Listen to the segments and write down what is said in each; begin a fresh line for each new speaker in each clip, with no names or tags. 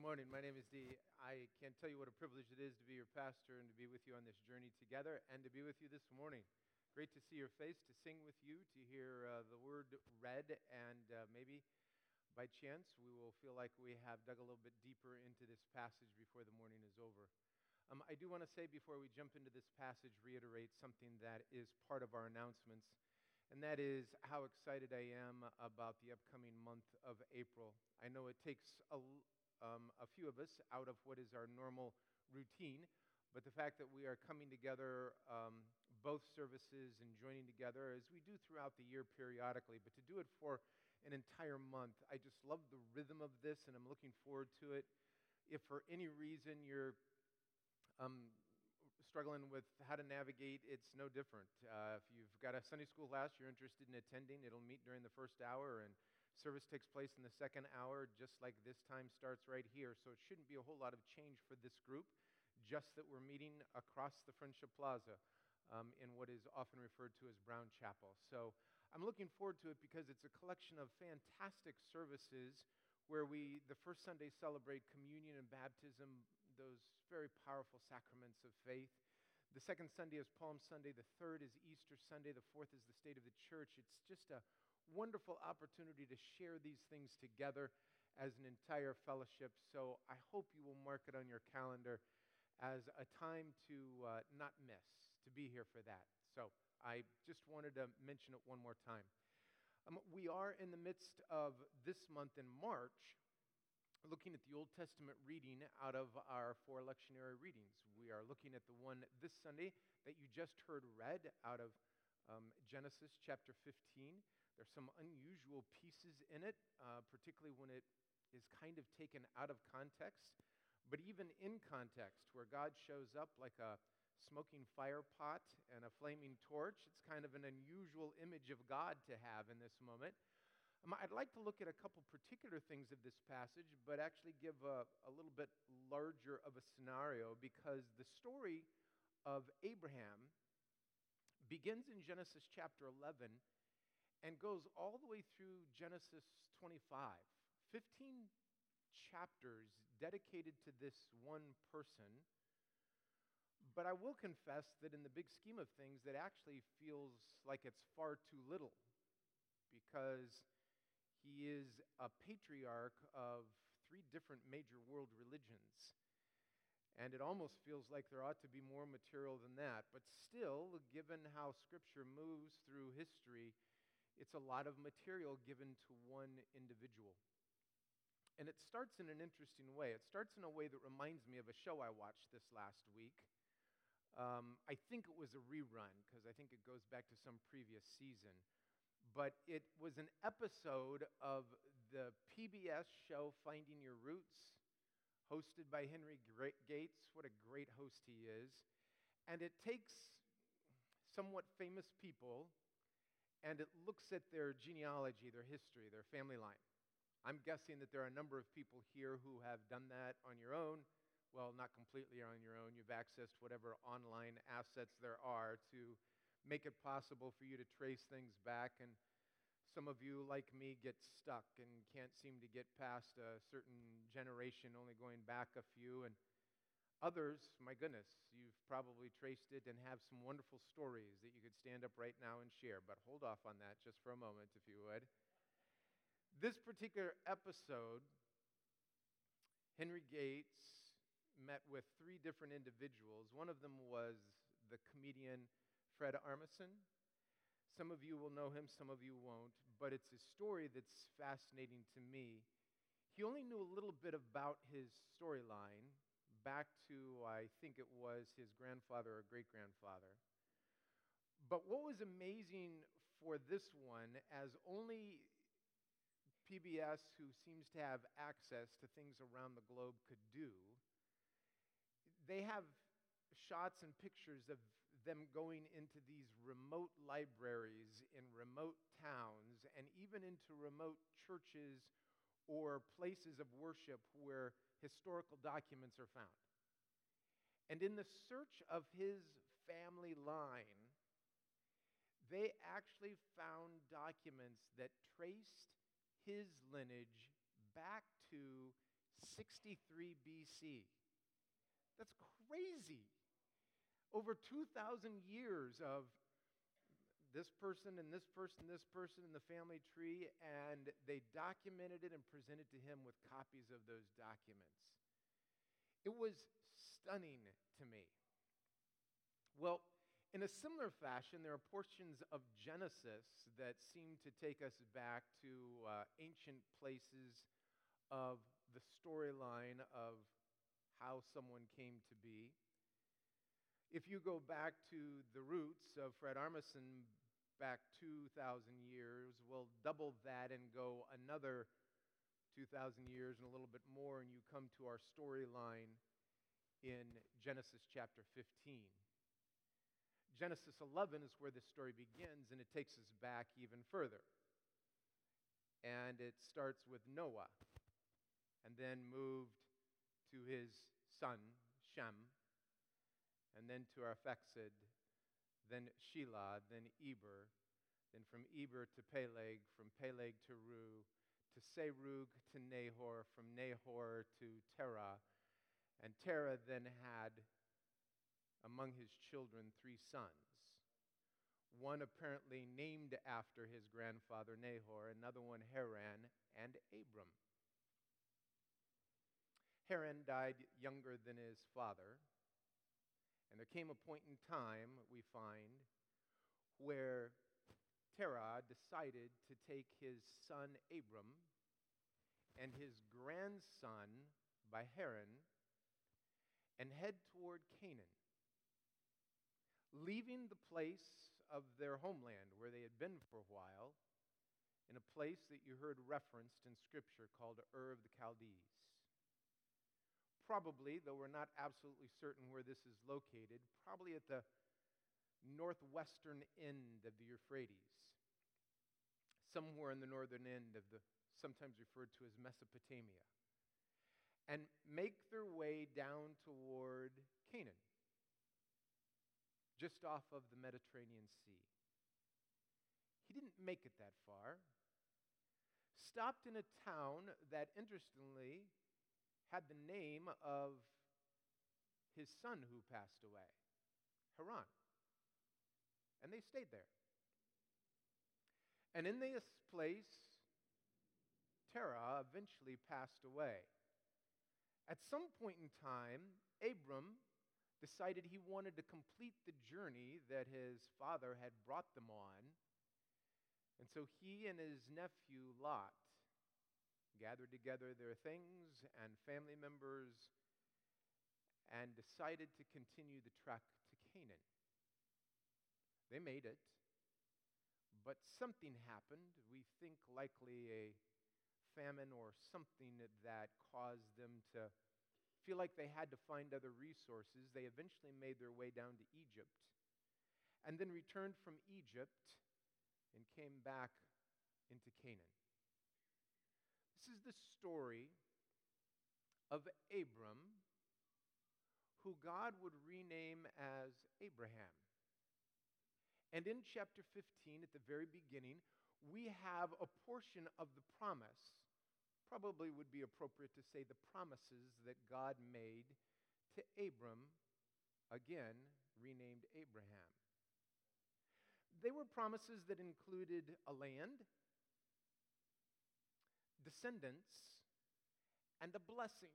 Good morning. My name is Dee. I can't tell you what a privilege it is to be your pastor and to be with you on this journey together and to be with you this morning. Great to see your face, to sing with you, to hear uh, the word read, and uh, maybe by chance we will feel like we have dug a little bit deeper into this passage before the morning is over. Um, I do want to say before we jump into this passage, reiterate something that is part of our announcements, and that is how excited I am about the upcoming month of April. I know it takes a um, a few of us out of what is our normal routine. But the fact that we are coming together, um, both services, and joining together as we do throughout the year periodically, but to do it for an entire month, I just love the rhythm of this and I'm looking forward to it. If for any reason you're um, struggling with how to navigate, it's no different. Uh, if you've got a Sunday school class you're interested in attending, it'll meet during the first hour and Service takes place in the second hour, just like this time starts right here. So it shouldn't be a whole lot of change for this group, just that we're meeting across the Friendship Plaza um, in what is often referred to as Brown Chapel. So I'm looking forward to it because it's a collection of fantastic services where we, the first Sunday, celebrate communion and baptism, those very powerful sacraments of faith. The second Sunday is Palm Sunday. The third is Easter Sunday. The fourth is the state of the church. It's just a wonderful opportunity to share these things together as an entire fellowship. So I hope you will mark it on your calendar as a time to uh, not miss, to be here for that. So I just wanted to mention it one more time. Um, we are in the midst of this month in March looking at the Old Testament reading out of our four lectionary readings. We are looking at the one this Sunday that you just heard read out of um, Genesis chapter 15. There's some unusual pieces in it, uh, particularly when it is kind of taken out of context. But even in context, where God shows up like a smoking fire pot and a flaming torch, it's kind of an unusual image of God to have in this moment. Um, I'd like to look at a couple particular things of this passage, but actually give a, a little bit larger of a scenario because the story of Abraham begins in Genesis chapter 11 and goes all the way through Genesis 25. 15 chapters dedicated to this one person. But I will confess that in the big scheme of things, that actually feels like it's far too little because he is a patriarch of three different major world religions. And it almost feels like there ought to be more material than that. But still, given how Scripture moves through history, it's a lot of material given to one individual. And it starts in an interesting way. It starts in a way that reminds me of a show I watched this last week. Um, I think it was a rerun because I think it goes back to some previous season. But it was an episode of the PBS show Finding Your Roots, hosted by Henry Gates. What a great host he is. And it takes somewhat famous people and it looks at their genealogy, their history, their family line. I'm guessing that there are a number of people here who have done that on your own. Well, not completely on your own. You've accessed whatever online assets there are to make it possible for you to trace things back. And some of you, like me, get stuck and can't seem to get past a certain generation, only going back a few. And Others, my goodness, you've probably traced it and have some wonderful stories that you could stand up right now and share, but hold off on that just for a moment, if you would. This particular episode, Henry Gates met with three different individuals. One of them was the comedian Fred Armisen. Some of you will know him, some of you won't, but it's a story that's fascinating to me. He only knew a little bit about his storyline back to, I think it was his grandfather or great grandfather. But what was amazing for this one, as only PBS, who seems to have access to things around the globe, could do, they have shots and pictures of them going into these remote libraries in remote towns and even into remote churches or places of worship where historical documents are found. And in the search of his family line, they actually found documents that traced his lineage back to 63 BC. That's crazy. Over 2,000 years of this person and this person, this person in the family tree, and they documented it and presented to him with copies of those documents. It was stunning to me. Well, in a similar fashion, there are portions of Genesis that seem to take us back to uh, ancient places of the storyline of how someone came to be. If you go back to the roots of Fred Armisen back 2,000 years, we'll double that and go another 2,000 years and a little bit more, and you come to our storyline in Genesis chapter 15. Genesis 11 is where this story begins, and it takes us back even further. And it starts with Noah, and then moved to his son, Shem, and then to Arphaxad, then Shelah, then Eber, then from Eber to Peleg, from Peleg to Reu, to Serug to Nahor, from Nahor to Terah. And Terah then had among his children three sons. One apparently named after his grandfather Nahor, another one Haran, and Abram. Haran died younger than his father. And there came a point in time, we find, where Terah decided to take his son Abram and his grandson by Haran and head toward Canaan, leaving the place of their homeland where they had been for a while in a place that you heard referenced in Scripture called Ur of the Chaldees probably, though we're not absolutely certain where this is located, probably at the northwestern end of the Euphrates, somewhere in the northern end of the sometimes referred to as Mesopotamia, and make their way down toward Canaan, just off of the Mediterranean Sea. He didn't make it that far. Stopped in a town that, interestingly, had the name of his son who passed away, Haran. And they stayed there. And in this place, Terah eventually passed away. At some point in time, Abram decided he wanted to complete the journey that his father had brought them on. And so he and his nephew Lot gathered together their things and family members and decided to continue the trek to Canaan. They made it, but something happened. We think likely a famine or something that caused them to feel like they had to find other resources. They eventually made their way down to Egypt and then returned from Egypt and came back into Canaan. This is the story of Abram, who God would rename as Abraham. And in chapter 15, at the very beginning, we have a portion of the promise, probably would be appropriate to say the promises that God made to Abram, again renamed Abraham. They were promises that included a land, descendants, and a blessing.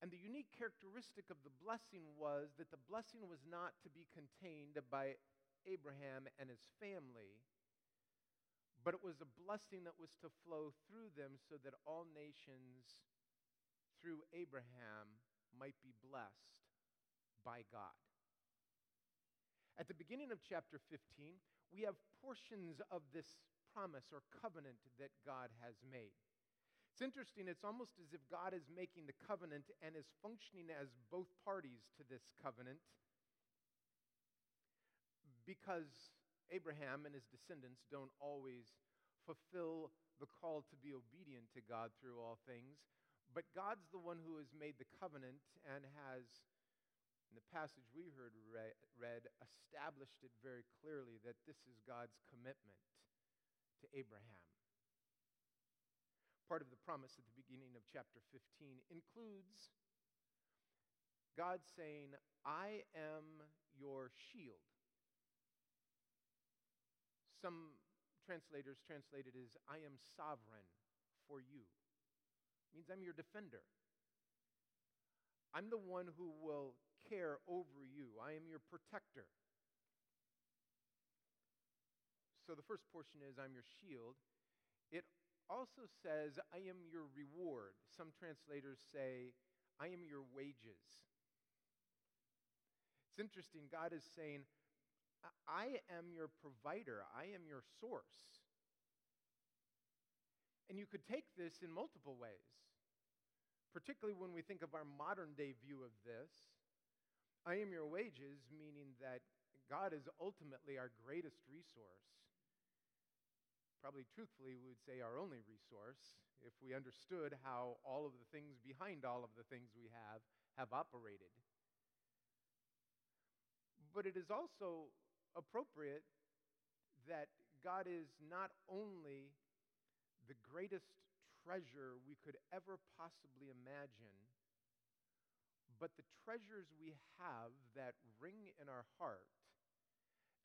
And the unique characteristic of the blessing was that the blessing was not to be contained by Abraham and his family, but it was a blessing that was to flow through them so that all nations through Abraham might be blessed by God. At the beginning of chapter 15, we have portions of this promise or covenant that God has made. It's interesting, it's almost as if God is making the covenant and is functioning as both parties to this covenant because Abraham and his descendants don't always fulfill the call to be obedient to God through all things. But God's the one who has made the covenant and has, in the passage we heard read, established it very clearly that this is God's commitment to Abraham. part of the promise at the beginning of chapter 15 includes God saying, I am your shield. Some translators translate it as, I am sovereign for you. It means I'm your defender. I'm the one who will care over you. I am your protector. So the first portion is, I'm your shield. It also says, I am your reward. Some translators say, I am your wages. It's interesting. God is saying, I am your provider, I am your source. And you could take this in multiple ways, particularly when we think of our modern day view of this. I am your wages, meaning that God is ultimately our greatest resource probably truthfully, we would say our only resource if we understood how all of the things behind all of the things we have have operated. But it is also appropriate that God is not only the greatest treasure we could ever possibly imagine, but the treasures we have that ring in our heart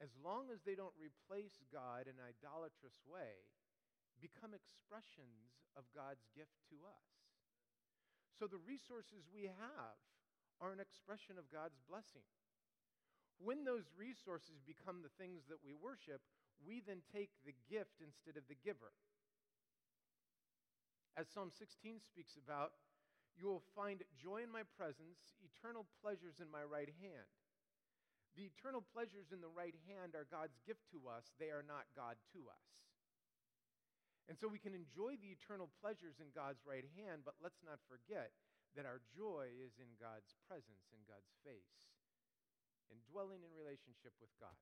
as long as they don't replace God in an idolatrous way, become expressions of God's gift to us. So the resources we have are an expression of God's blessing. When those resources become the things that we worship, we then take the gift instead of the giver. As Psalm 16 speaks about, you will find joy in my presence, eternal pleasures in my right hand. The eternal pleasures in the right hand are God's gift to us, they are not God to us. And so we can enjoy the eternal pleasures in God's right hand, but let's not forget that our joy is in God's presence, in God's face, in dwelling in relationship with God.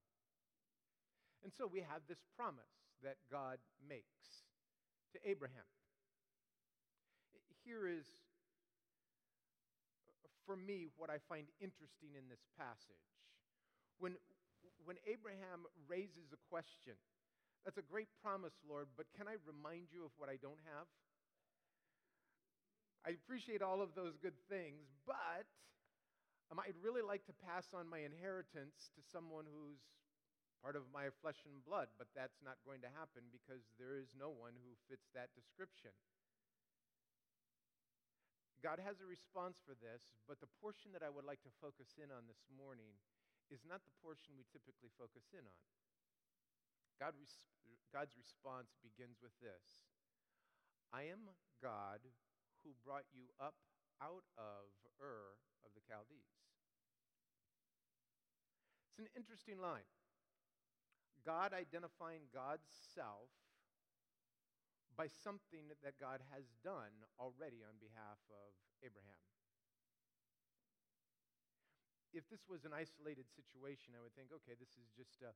And so we have this promise that God makes to Abraham. Here is, for me, what I find interesting in this passage. When, when Abraham raises a question, that's a great promise, Lord, but can I remind you of what I don't have? I appreciate all of those good things, but um, I'd really like to pass on my inheritance to someone who's part of my flesh and blood, but that's not going to happen because there is no one who fits that description. God has a response for this, but the portion that I would like to focus in on this morning is not the portion we typically focus in on. God res- God's response begins with this I am God who brought you up out of Ur of the Chaldees. It's an interesting line. God identifying God's self by something that God has done already on behalf of Abraham if this was an isolated situation, I would think, okay, this is just a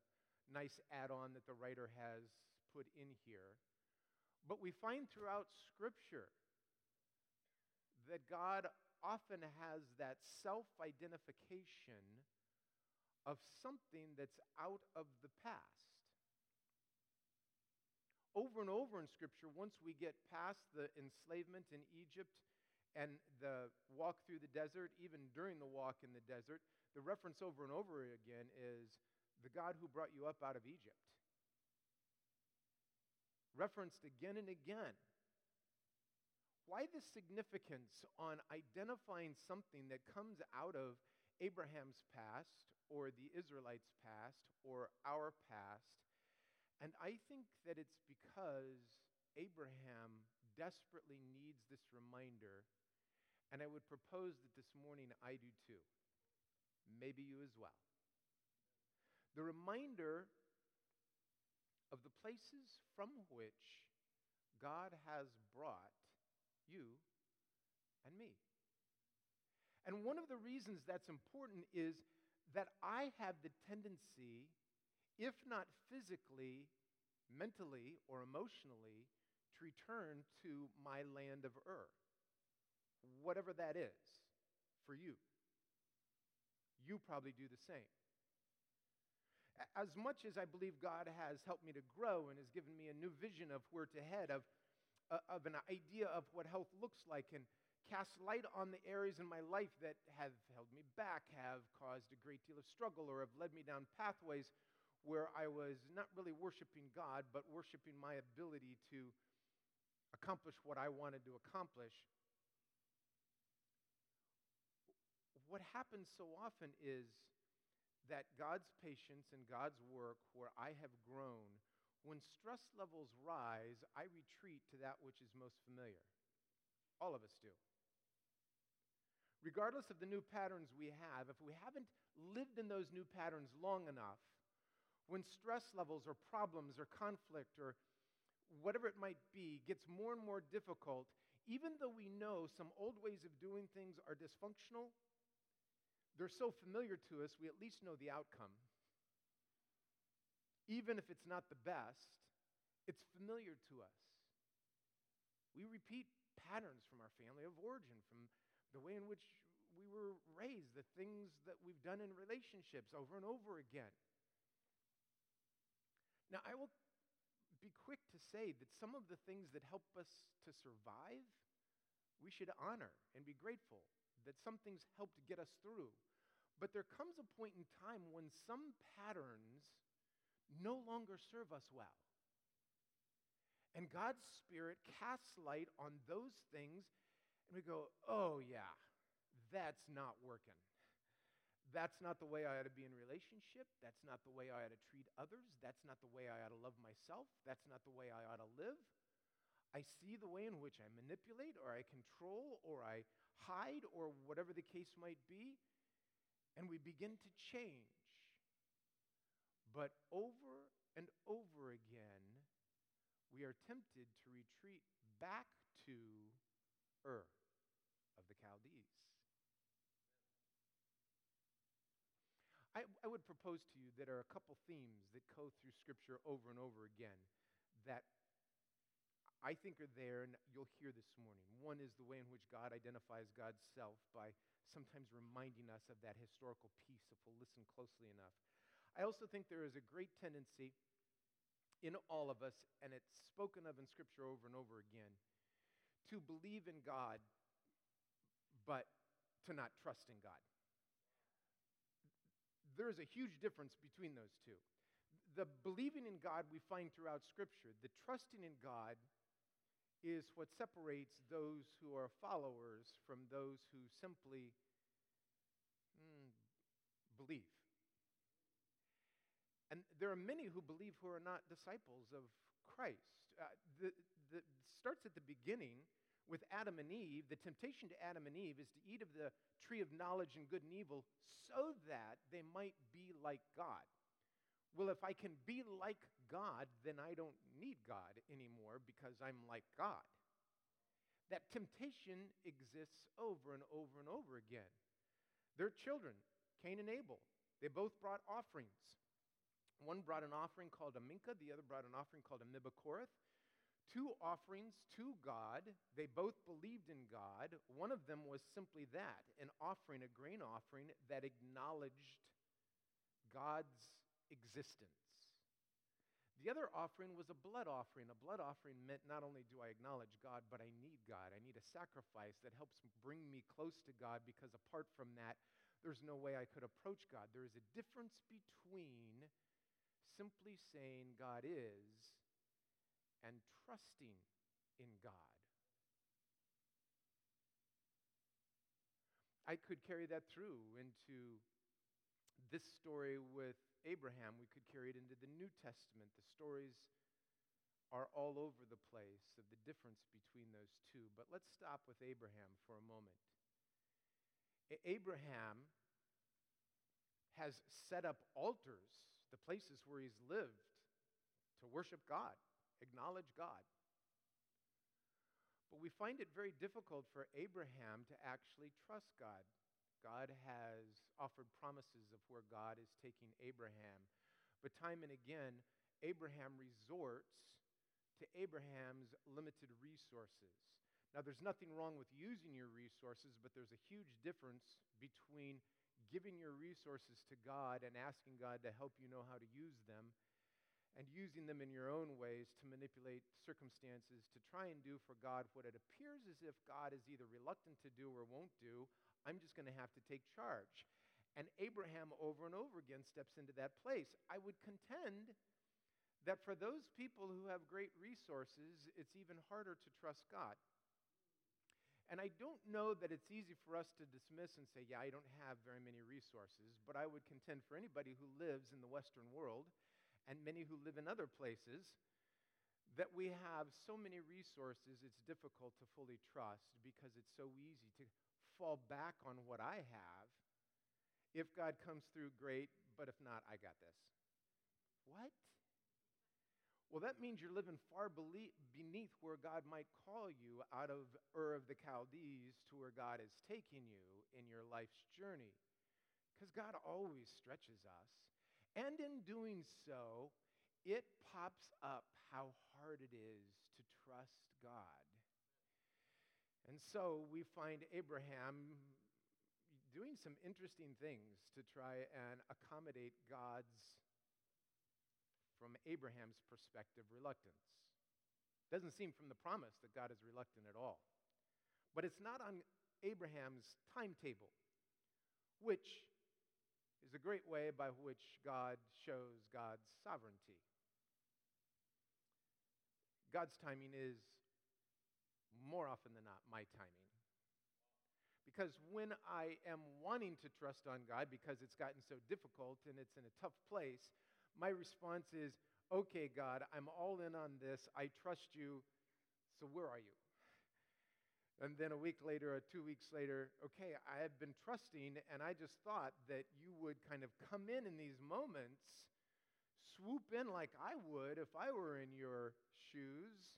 nice add on that the writer has put in here. But we find throughout Scripture that God often has that self identification of something that's out of the past. Over and over in Scripture, once we get past the enslavement in Egypt and the walk through the desert, even during the walk in the desert, the reference over and over again is the God who brought you up out of Egypt. Referenced again and again. Why the significance on identifying something that comes out of Abraham's past or the Israelites' past or our past? And I think that it's because Abraham desperately needs this reminder and I would propose that this morning I do too. Maybe you as well. The reminder of the places from which God has brought you and me. And one of the reasons that's important is that I have the tendency, if not physically, mentally, or emotionally, to return to my land of Ur whatever that is for you. You probably do the same. As much as I believe God has helped me to grow and has given me a new vision of where to head, of, uh, of an idea of what health looks like and cast light on the areas in my life that have held me back, have caused a great deal of struggle, or have led me down pathways where I was not really worshiping God, but worshiping my ability to accomplish what I wanted to accomplish. What happens so often is that God's patience and God's work, where I have grown, when stress levels rise, I retreat to that which is most familiar. All of us do. Regardless of the new patterns we have, if we haven't lived in those new patterns long enough, when stress levels or problems or conflict or whatever it might be gets more and more difficult, even though we know some old ways of doing things are dysfunctional, they're so familiar to us, we at least know the outcome. Even if it's not the best, it's familiar to us. We repeat patterns from our family of origin, from the way in which we were raised, the things that we've done in relationships over and over again. Now, I will be quick to say that some of the things that help us to survive, we should honor and be grateful that some things helped get us through. But there comes a point in time when some patterns no longer serve us well. And God's Spirit casts light on those things, and we go, oh, yeah, that's not working. That's not the way I ought to be in relationship. That's not the way I ought to treat others. That's not the way I ought to love myself. That's not the way I ought to live. I see the way in which I manipulate or I control or I hide or whatever the case might be, and we begin to change. But over and over again, we are tempted to retreat back to Ur of the Chaldees. I, I would propose to you that there are a couple themes that go through Scripture over and over again that I think are there and you'll hear this morning. One is the way in which God identifies God's self by sometimes reminding us of that historical piece if we'll listen closely enough. I also think there is a great tendency in all of us, and it's spoken of in Scripture over and over again, to believe in God, but to not trust in God there is a huge difference between those two. The believing in God we find throughout Scripture, the trusting in God is what separates those who are followers from those who simply mm, believe. And there are many who believe who are not disciples of Christ. Uh, the, the starts at the beginning with Adam and Eve, the temptation to Adam and Eve is to eat of the tree of knowledge and good and evil so that they might be like God. Well, if I can be like God, then I don't need God anymore because I'm like God. That temptation exists over and over and over again. Their children, Cain and Abel, they both brought offerings. One brought an offering called a mincha, the other brought an offering called a mibakorath two offerings to God. They both believed in God. One of them was simply that an offering, a grain offering that acknowledged God's existence. The other offering was a blood offering. A blood offering meant not only do I acknowledge God, but I need God. I need a sacrifice that helps bring me close to God because apart from that, there's no way I could approach God. There is a difference between simply saying God is and trusting in God. I could carry that through into this story with Abraham. We could carry it into the New Testament. The stories are all over the place of the difference between those two. But let's stop with Abraham for a moment. Abraham has set up altars, the places where he's lived, to worship God acknowledge God. But we find it very difficult for Abraham to actually trust God. God has offered promises of where God is taking Abraham. But time and again, Abraham resorts to Abraham's limited resources. Now, there's nothing wrong with using your resources, but there's a huge difference between giving your resources to God and asking God to help you know how to use them and using them in your own ways to manipulate circumstances to try and do for God what it appears as if God is either reluctant to do or won't do. I'm just going to have to take charge. And Abraham over and over again steps into that place. I would contend that for those people who have great resources, it's even harder to trust God. And I don't know that it's easy for us to dismiss and say, yeah, I don't have very many resources, but I would contend for anybody who lives in the Western world and many who live in other places that we have so many resources it's difficult to fully trust because it's so easy to fall back on what I have. If God comes through, great, but if not, I got this. What? Well, that means you're living far beneath where God might call you out of Ur of the Chaldees to where God is taking you in your life's journey. Because God always stretches us. And in doing so, it pops up how hard it is to trust God. And so we find Abraham doing some interesting things to try and accommodate God's from Abraham's perspective, reluctance. Doesn't seem from the promise that God is reluctant at all. But it's not on Abraham's timetable, which is a great way by which God shows God's sovereignty. God's timing is more often than not my timing. Because when I am wanting to trust on God because it's gotten so difficult and it's in a tough place, my response is, okay, God, I'm all in on this. I trust you. So where are you? And then a week later, or two weeks later, okay, I have been trusting, and I just thought that you would kind of come in in these moments, swoop in like I would if I were in your shoes,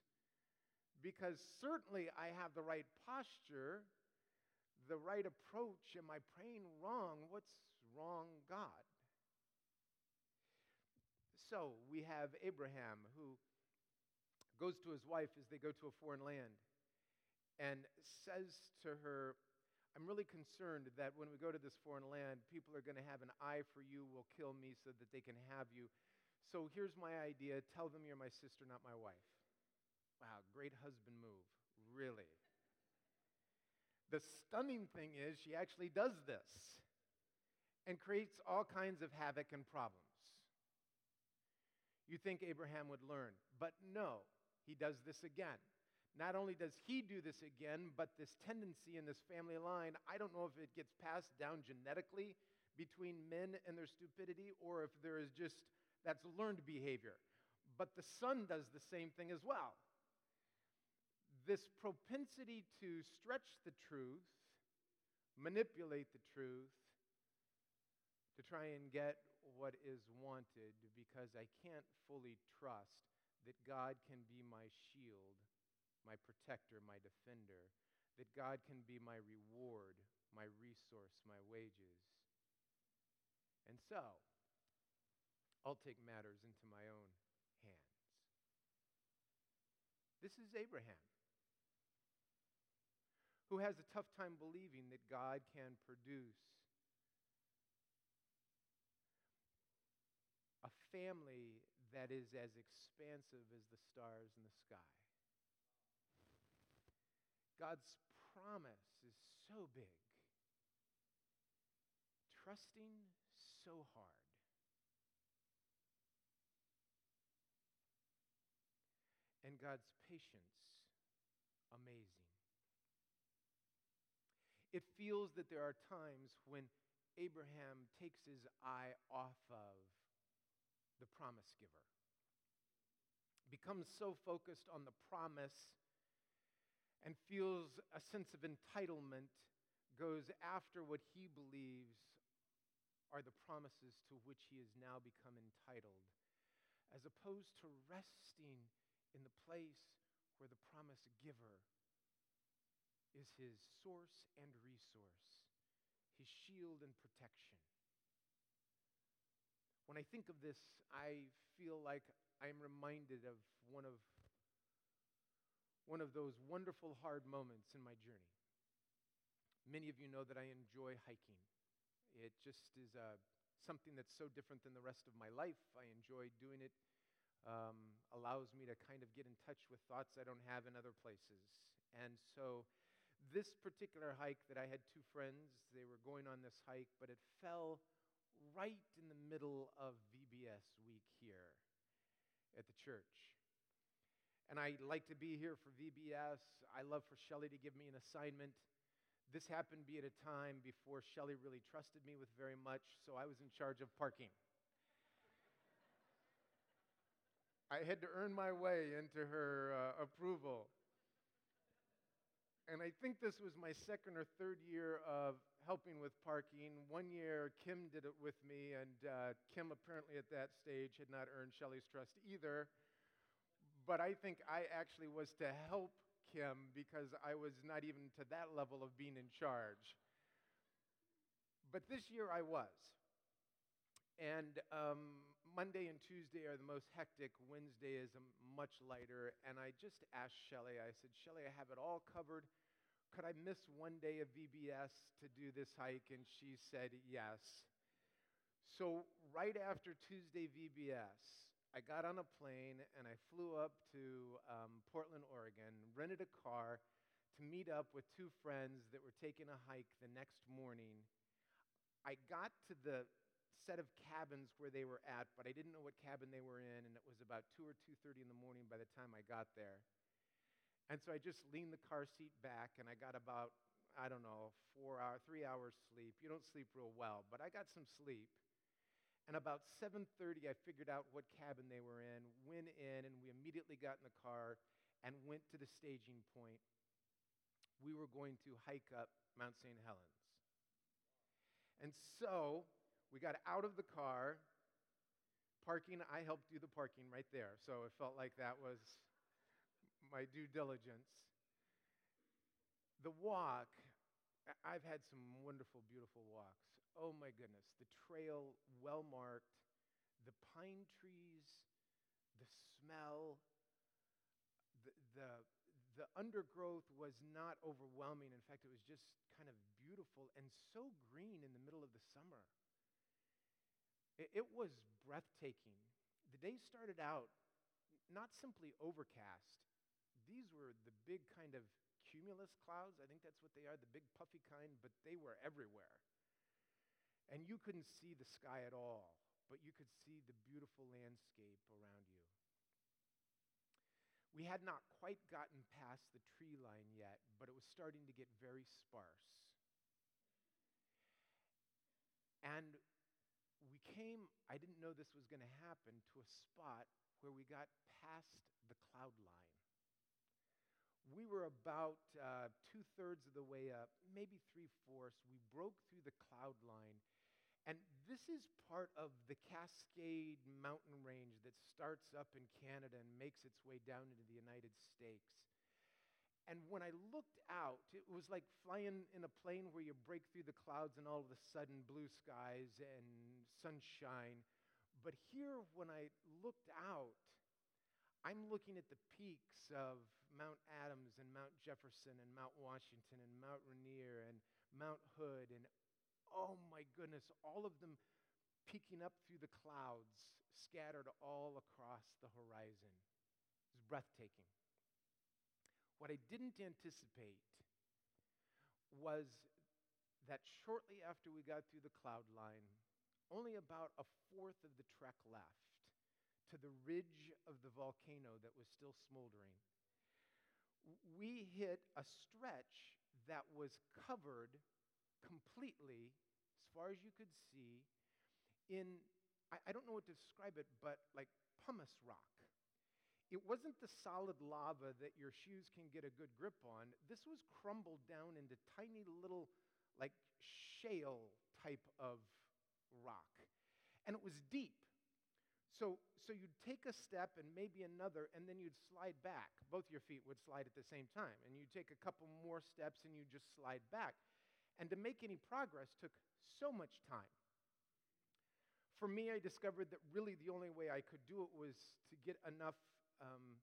because certainly I have the right posture, the right approach. Am I praying wrong? What's wrong, God? So we have Abraham who goes to his wife as they go to a foreign land and says to her, I'm really concerned that when we go to this foreign land, people are going to have an eye for you, will kill me so that they can have you. So here's my idea tell them you're my sister, not my wife. Wow, great husband move. Really. The stunning thing is, she actually does this and creates all kinds of havoc and problems you think Abraham would learn. But no, he does this again. Not only does he do this again, but this tendency in this family line, I don't know if it gets passed down genetically between men and their stupidity or if there is just that's learned behavior. But the son does the same thing as well. This propensity to stretch the truth, manipulate the truth, to try and get what is wanted because I can't fully trust that God can be my shield, my protector, my defender, that God can be my reward, my resource, my wages. And so, I'll take matters into my own hands. This is Abraham, who has a tough time believing that God can produce a family that is as expansive as the stars in the sky. God's promise is so big, trusting so hard. And God's patience, amazing. It feels that there are times when Abraham takes his eye off of the promise giver. Becomes so focused on the promise and feels a sense of entitlement, goes after what he believes are the promises to which he has now become entitled, as opposed to resting in the place where the promise giver is his source and resource, his shield and protection. When I think of this, I feel like I'm reminded of one of one of those wonderful hard moments in my journey. Many of you know that I enjoy hiking. It just is uh, something that's so different than the rest of my life. I enjoy doing it um, allows me to kind of get in touch with thoughts I don't have in other places. And so, this particular hike that I had two friends, they were going on this hike, but it fell right in the middle of VBS week here at the church. And I like to be here for VBS. I love for Shelley to give me an assignment. This happened to be at a time before Shelley really trusted me with very much, so I was in charge of parking. I had to earn my way into her uh, approval. And I think this was my second or third year of helping with parking. One year, Kim did it with me, and uh, Kim apparently at that stage had not earned Shelley's trust either. But I think I actually was to help Kim because I was not even to that level of being in charge. But this year I was. And um, Monday and Tuesday are the most hectic. Wednesday is much lighter. And I just asked Shelley, I said, Shelley, I have it all covered. Could I miss one day of VBS to do this hike? And she said, yes. So, right after Tuesday VBS, I got on a plane and I flew up to um, Portland, Oregon, rented a car to meet up with two friends that were taking a hike the next morning. I got to the set of cabins where they were at, but I didn't know what cabin they were in, and it was about 2 or 2.30 in the morning by the time I got there. And so I just leaned the car seat back, and I got about, I don't know, four hour, three hours sleep. You don't sleep real well, but I got some sleep. And about 7:30, I figured out what cabin they were in, went in, and we immediately got in the car and went to the staging point. We were going to hike up Mount St. Helens. And so we got out of the car. Parking, I helped do the parking right there. So it felt like that was my due diligence. The walk, I've had some wonderful, beautiful walks. Oh my goodness. The trail, well marked, the pine trees, the smell, the, the, the undergrowth was not overwhelming. In fact, it was just kind of beautiful and so green in the middle of the summer. It, it was breathtaking. The day started out not simply overcast, these were the big kind of cumulus clouds. I think that's what they are, the big puffy kind, but they were everywhere. And you couldn't see the sky at all, but you could see the beautiful landscape around you. We had not quite gotten past the tree line yet, but it was starting to get very sparse. And came, I didn't know this was going to happen, to a spot where we got past the cloud line. We were about uh, two thirds of the way up, maybe three fourths. We broke through the cloud line. And this is part of the Cascade mountain range that starts up in Canada and makes its way down into the United States. And when I looked out, it was like flying in a plane where you break through the clouds and all of a sudden blue skies and sunshine. But here, when I looked out, I'm looking at the peaks of Mount Adams and Mount Jefferson and Mount Washington and Mount Rainier and Mount Hood. And oh my goodness, all of them peeking up through the clouds, scattered all across the horizon. It was breathtaking. What I didn't anticipate was that shortly after we got through the cloud line, only about a fourth of the trek left to the ridge of the volcano that was still smoldering. We hit a stretch that was covered completely, as far as you could see, in, I, I don't know what to describe it, but like pumice rock. It wasn't the solid lava that your shoes can get a good grip on. This was crumbled down into tiny little, like, shale type of rock. And it was deep. So, so you'd take a step and maybe another, and then you'd slide back. Both your feet would slide at the same time. And you'd take a couple more steps and you'd just slide back. And to make any progress took so much time. For me, I discovered that really the only way I could do it was to get enough um,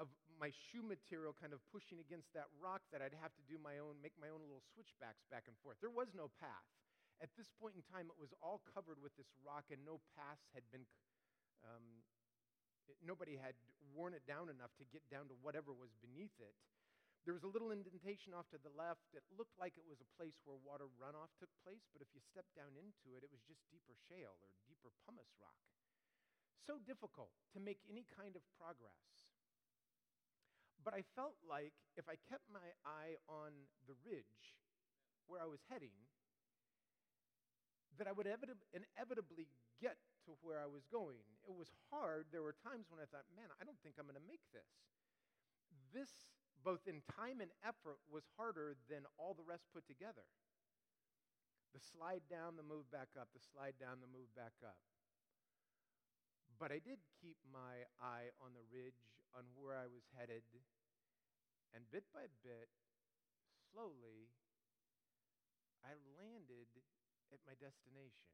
of my shoe material kind of pushing against that rock that I'd have to do my own, make my own little switchbacks back and forth. There was no path. At this point in time, it was all covered with this rock, and no paths had been um, It, nobody had worn it down enough to get down to whatever was beneath it. There was a little indentation off to the left. It looked like it was a place where water runoff took place, but if you stepped down into it, it was just deeper shale or deeper pumice rock. So difficult to make any kind of progress. But I felt like if I kept my eye on the ridge where I was heading, that I would inevitably get to where I was going. It was hard. There were times when I thought, man, I don't think I'm going to make this. This both in time and effort, was harder than all the rest put together. The slide down, the move back up, the slide down, the move back up. But I did keep my eye on the ridge, on where I was headed, and bit by bit, slowly, I landed at my destination.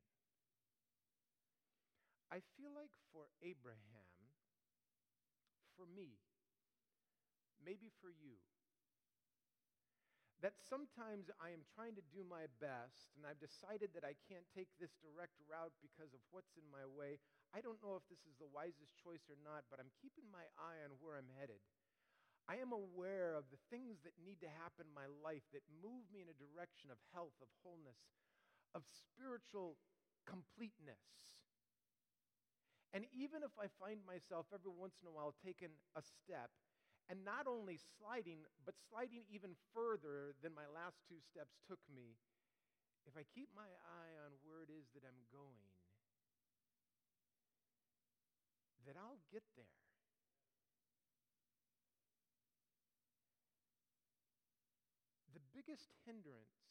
I feel like for Abraham, for me, maybe for you. That sometimes I am trying to do my best, and I've decided that I can't take this direct route because of what's in my way. I don't know if this is the wisest choice or not, but I'm keeping my eye on where I'm headed. I am aware of the things that need to happen in my life that move me in a direction of health, of wholeness, of spiritual completeness. And even if I find myself every once in a while taking a step and not only sliding, but sliding even further than my last two steps took me, if I keep my eye on where it is that I'm going, that I'll get there. The biggest hindrance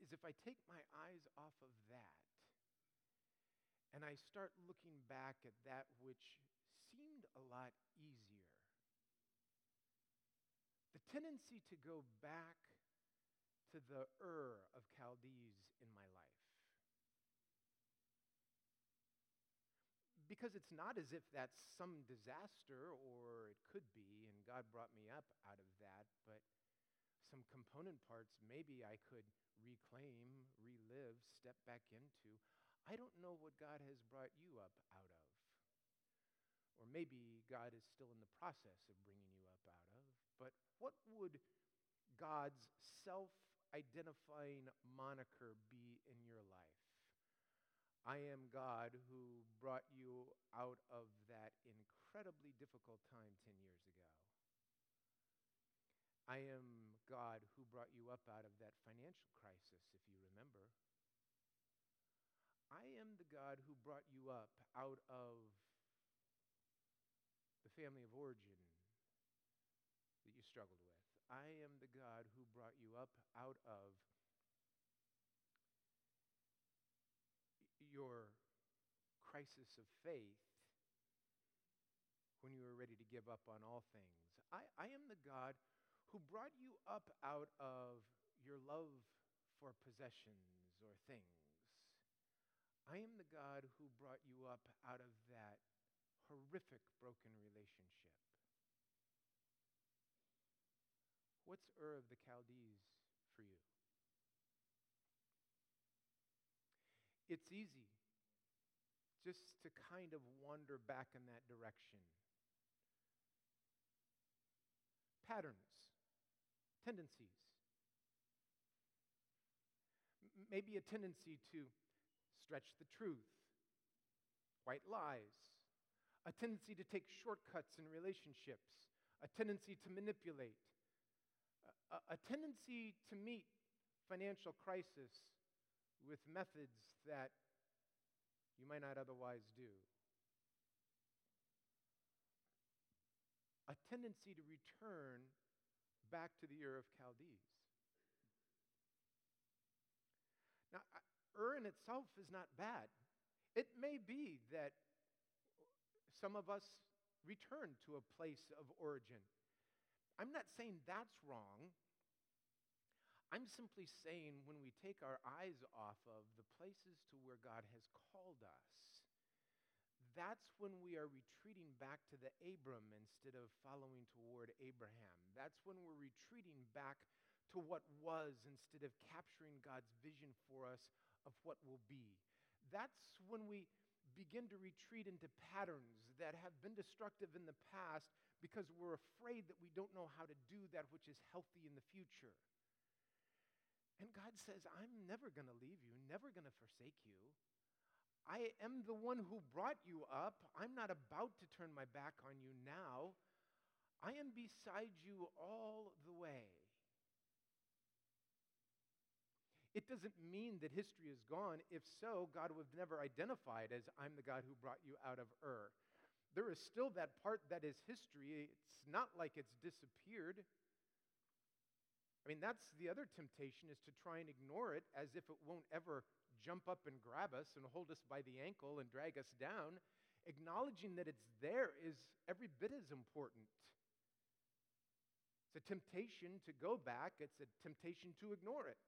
is if I take my eyes off of that and I start looking back at that which seemed a lot easier. Tendency to go back to the Ur of Chaldees in my life. Because it's not as if that's some disaster, or it could be, and God brought me up out of that, but some component parts maybe I could reclaim, relive, step back into. I don't know what God has brought you up out of. Or maybe God is still in the process of bringing you. But what would God's self identifying moniker be in your life? I am God who brought you out of that incredibly difficult time 10 years ago. I am God who brought you up out of that financial crisis, if you remember. I am the God who brought you up out of the family of origin struggled with. I am the God who brought you up out of your crisis of faith when you were ready to give up on all things. I, I am the God who brought you up out of your love for possessions or things. I am the God who brought you up out of that horrific broken relationship. What's Ur of the Chaldees for you? It's easy just to kind of wander back in that direction. Patterns, tendencies. Maybe a tendency to stretch the truth, white lies, a tendency to take shortcuts in relationships, a tendency to manipulate, a, tendency to meet financial crisis with methods that you might not otherwise do. A tendency to return back to the Ur of Chaldees. Now, Ur in itself is not bad. It may be that some of us return to a place of origin. I'm not saying that's wrong. I'm simply saying when we take our eyes off of the places to where God has called us, that's when we are retreating back to the Abram instead of following toward Abraham. That's when we're retreating back to what was instead of capturing God's vision for us of what will be. That's when we begin to retreat into patterns that have been destructive in the past because we're afraid that we don't know how to do that which is healthy in the future. And God says, I'm never going to leave you, never going to forsake you. I am the one who brought you up. I'm not about to turn my back on you now. I am beside you all the way. It doesn't mean that history is gone. If so, God would have never identified as I'm the God who brought you out of Ur. There is still that part that is history. It's not like it's disappeared. I mean, that's the other temptation is to try and ignore it as if it won't ever jump up and grab us and hold us by the ankle and drag us down. Acknowledging that it's there is every bit as important. It's a temptation to go back, it's a temptation to ignore it.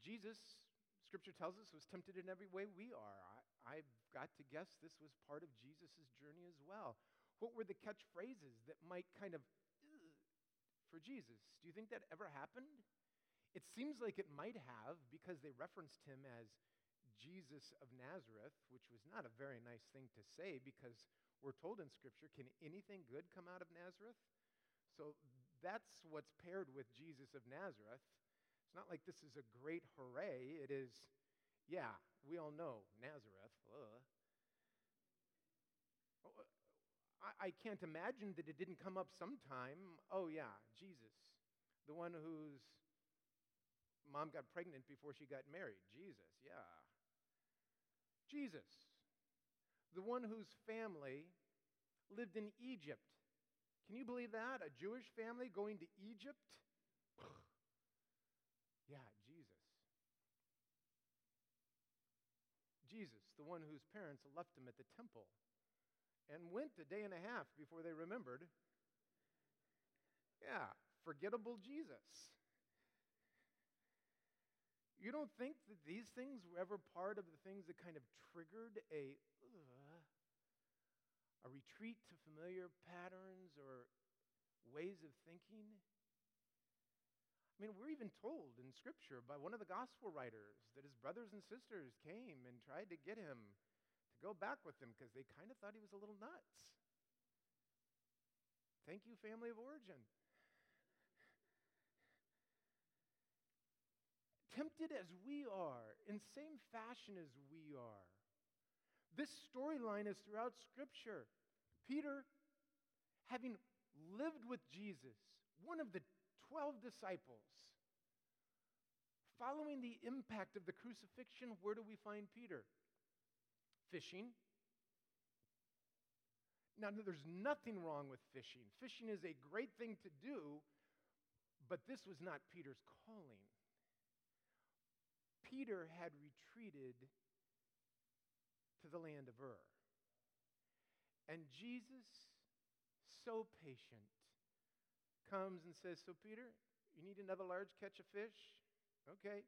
Jesus, Scripture tells us, was tempted in every way we are. I, have got to guess this was part of Jesus' journey as well. What were the catchphrases that might kind of for Jesus? Do you think that ever happened? It seems like it might have because they referenced him as Jesus of Nazareth, which was not a very nice thing to say because we're told in Scripture, can anything good come out of Nazareth? So that's what's paired with Jesus of Nazareth. It's not like this is a great hooray. It is, yeah, we all know Nazareth. Oh, I, can't imagine that it didn't come up sometime. Oh, yeah, Jesus, the one whose mom got pregnant before she got married. Jesus, yeah. Jesus, the one whose family lived in Egypt. Can you believe that? A Jewish family going to Egypt? Yeah, Jesus. Jesus, the one whose parents left him at the temple and went a day and a half before they remembered. Yeah, forgettable Jesus. You don't think that these things were ever part of the things that kind of triggered a uh, a retreat to familiar patterns or ways of thinking? I mean, we're even told in Scripture by one of the gospel writers that his brothers and sisters came and tried to get him go back with them because they kind of thought he was a little nuts. Thank you, family of origin. Tempted as we are, in same fashion as we are. This storyline is throughout Scripture. Peter, having lived with Jesus, one of the 12 disciples. Following the impact of the crucifixion, where do we find Peter? Fishing. Now, there's nothing wrong with fishing. Fishing is a great thing to do, but this was not Peter's calling. Peter had retreated to the land of Ur. And Jesus, so patient, comes and says, So, Peter, you need another large catch of fish? Okay.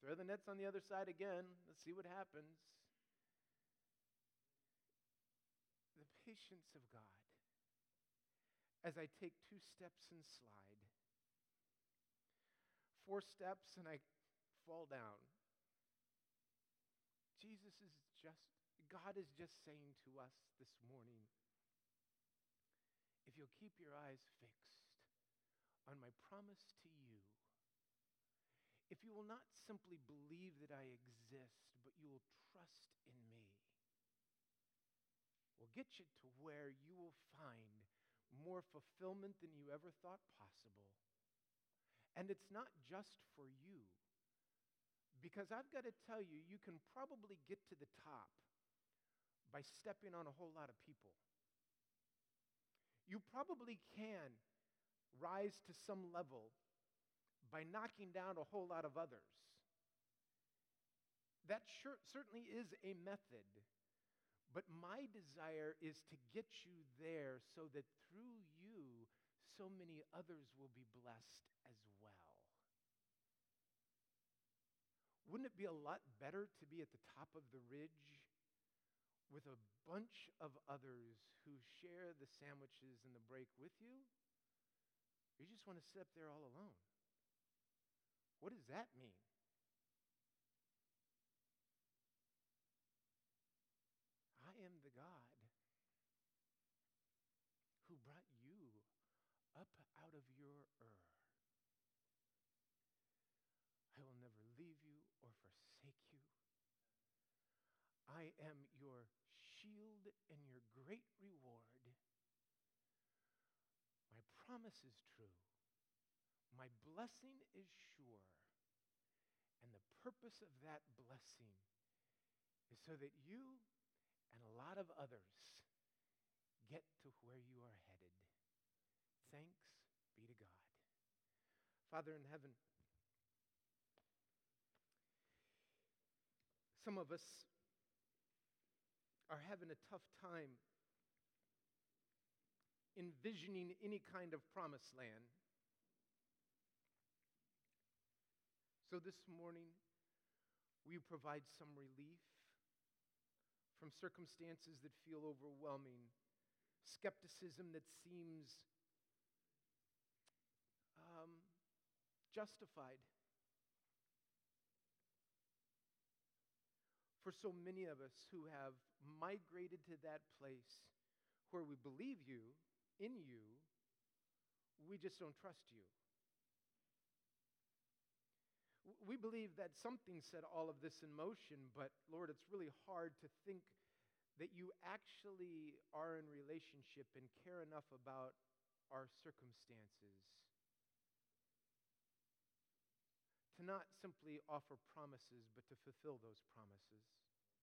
Throw the nets on the other side again. Let's see what happens. The patience of God as I take two steps and slide, four steps and I fall down. Jesus is just, God is just saying to us this morning if you'll keep your eyes fixed on my promise to you, if you will not simply believe that I exist, but you will trust in me, will get you to where you will find more fulfillment than you ever thought possible. And it's not just for you. Because I've got to tell you, you can probably get to the top by stepping on a whole lot of people you probably can rise to some level by knocking down a whole lot of others. That sure, certainly is a method, but my desire is to get you there so that through you, so many others will be blessed as well. Wouldn't it be a lot better to be at the top of the ridge with a bunch of others who share the sandwiches and the break with you? Or you just want to sit up there all alone? What does that mean? I am your shield and your great reward. My promise is true. My blessing is sure. And the purpose of that blessing is so that you and a lot of others get to where you are headed. Thanks be to God. Father in heaven, some of us are having a tough time envisioning any kind of promised land. So this morning, we provide some relief from circumstances that feel overwhelming, skepticism that seems um, justified. For so many of us who have migrated to that place where we believe you, in you, we just don't trust you. We believe that something set all of this in motion, but Lord, it's really hard to think that you actually are in relationship and care enough about our circumstances not simply offer promises, but to fulfill those promises.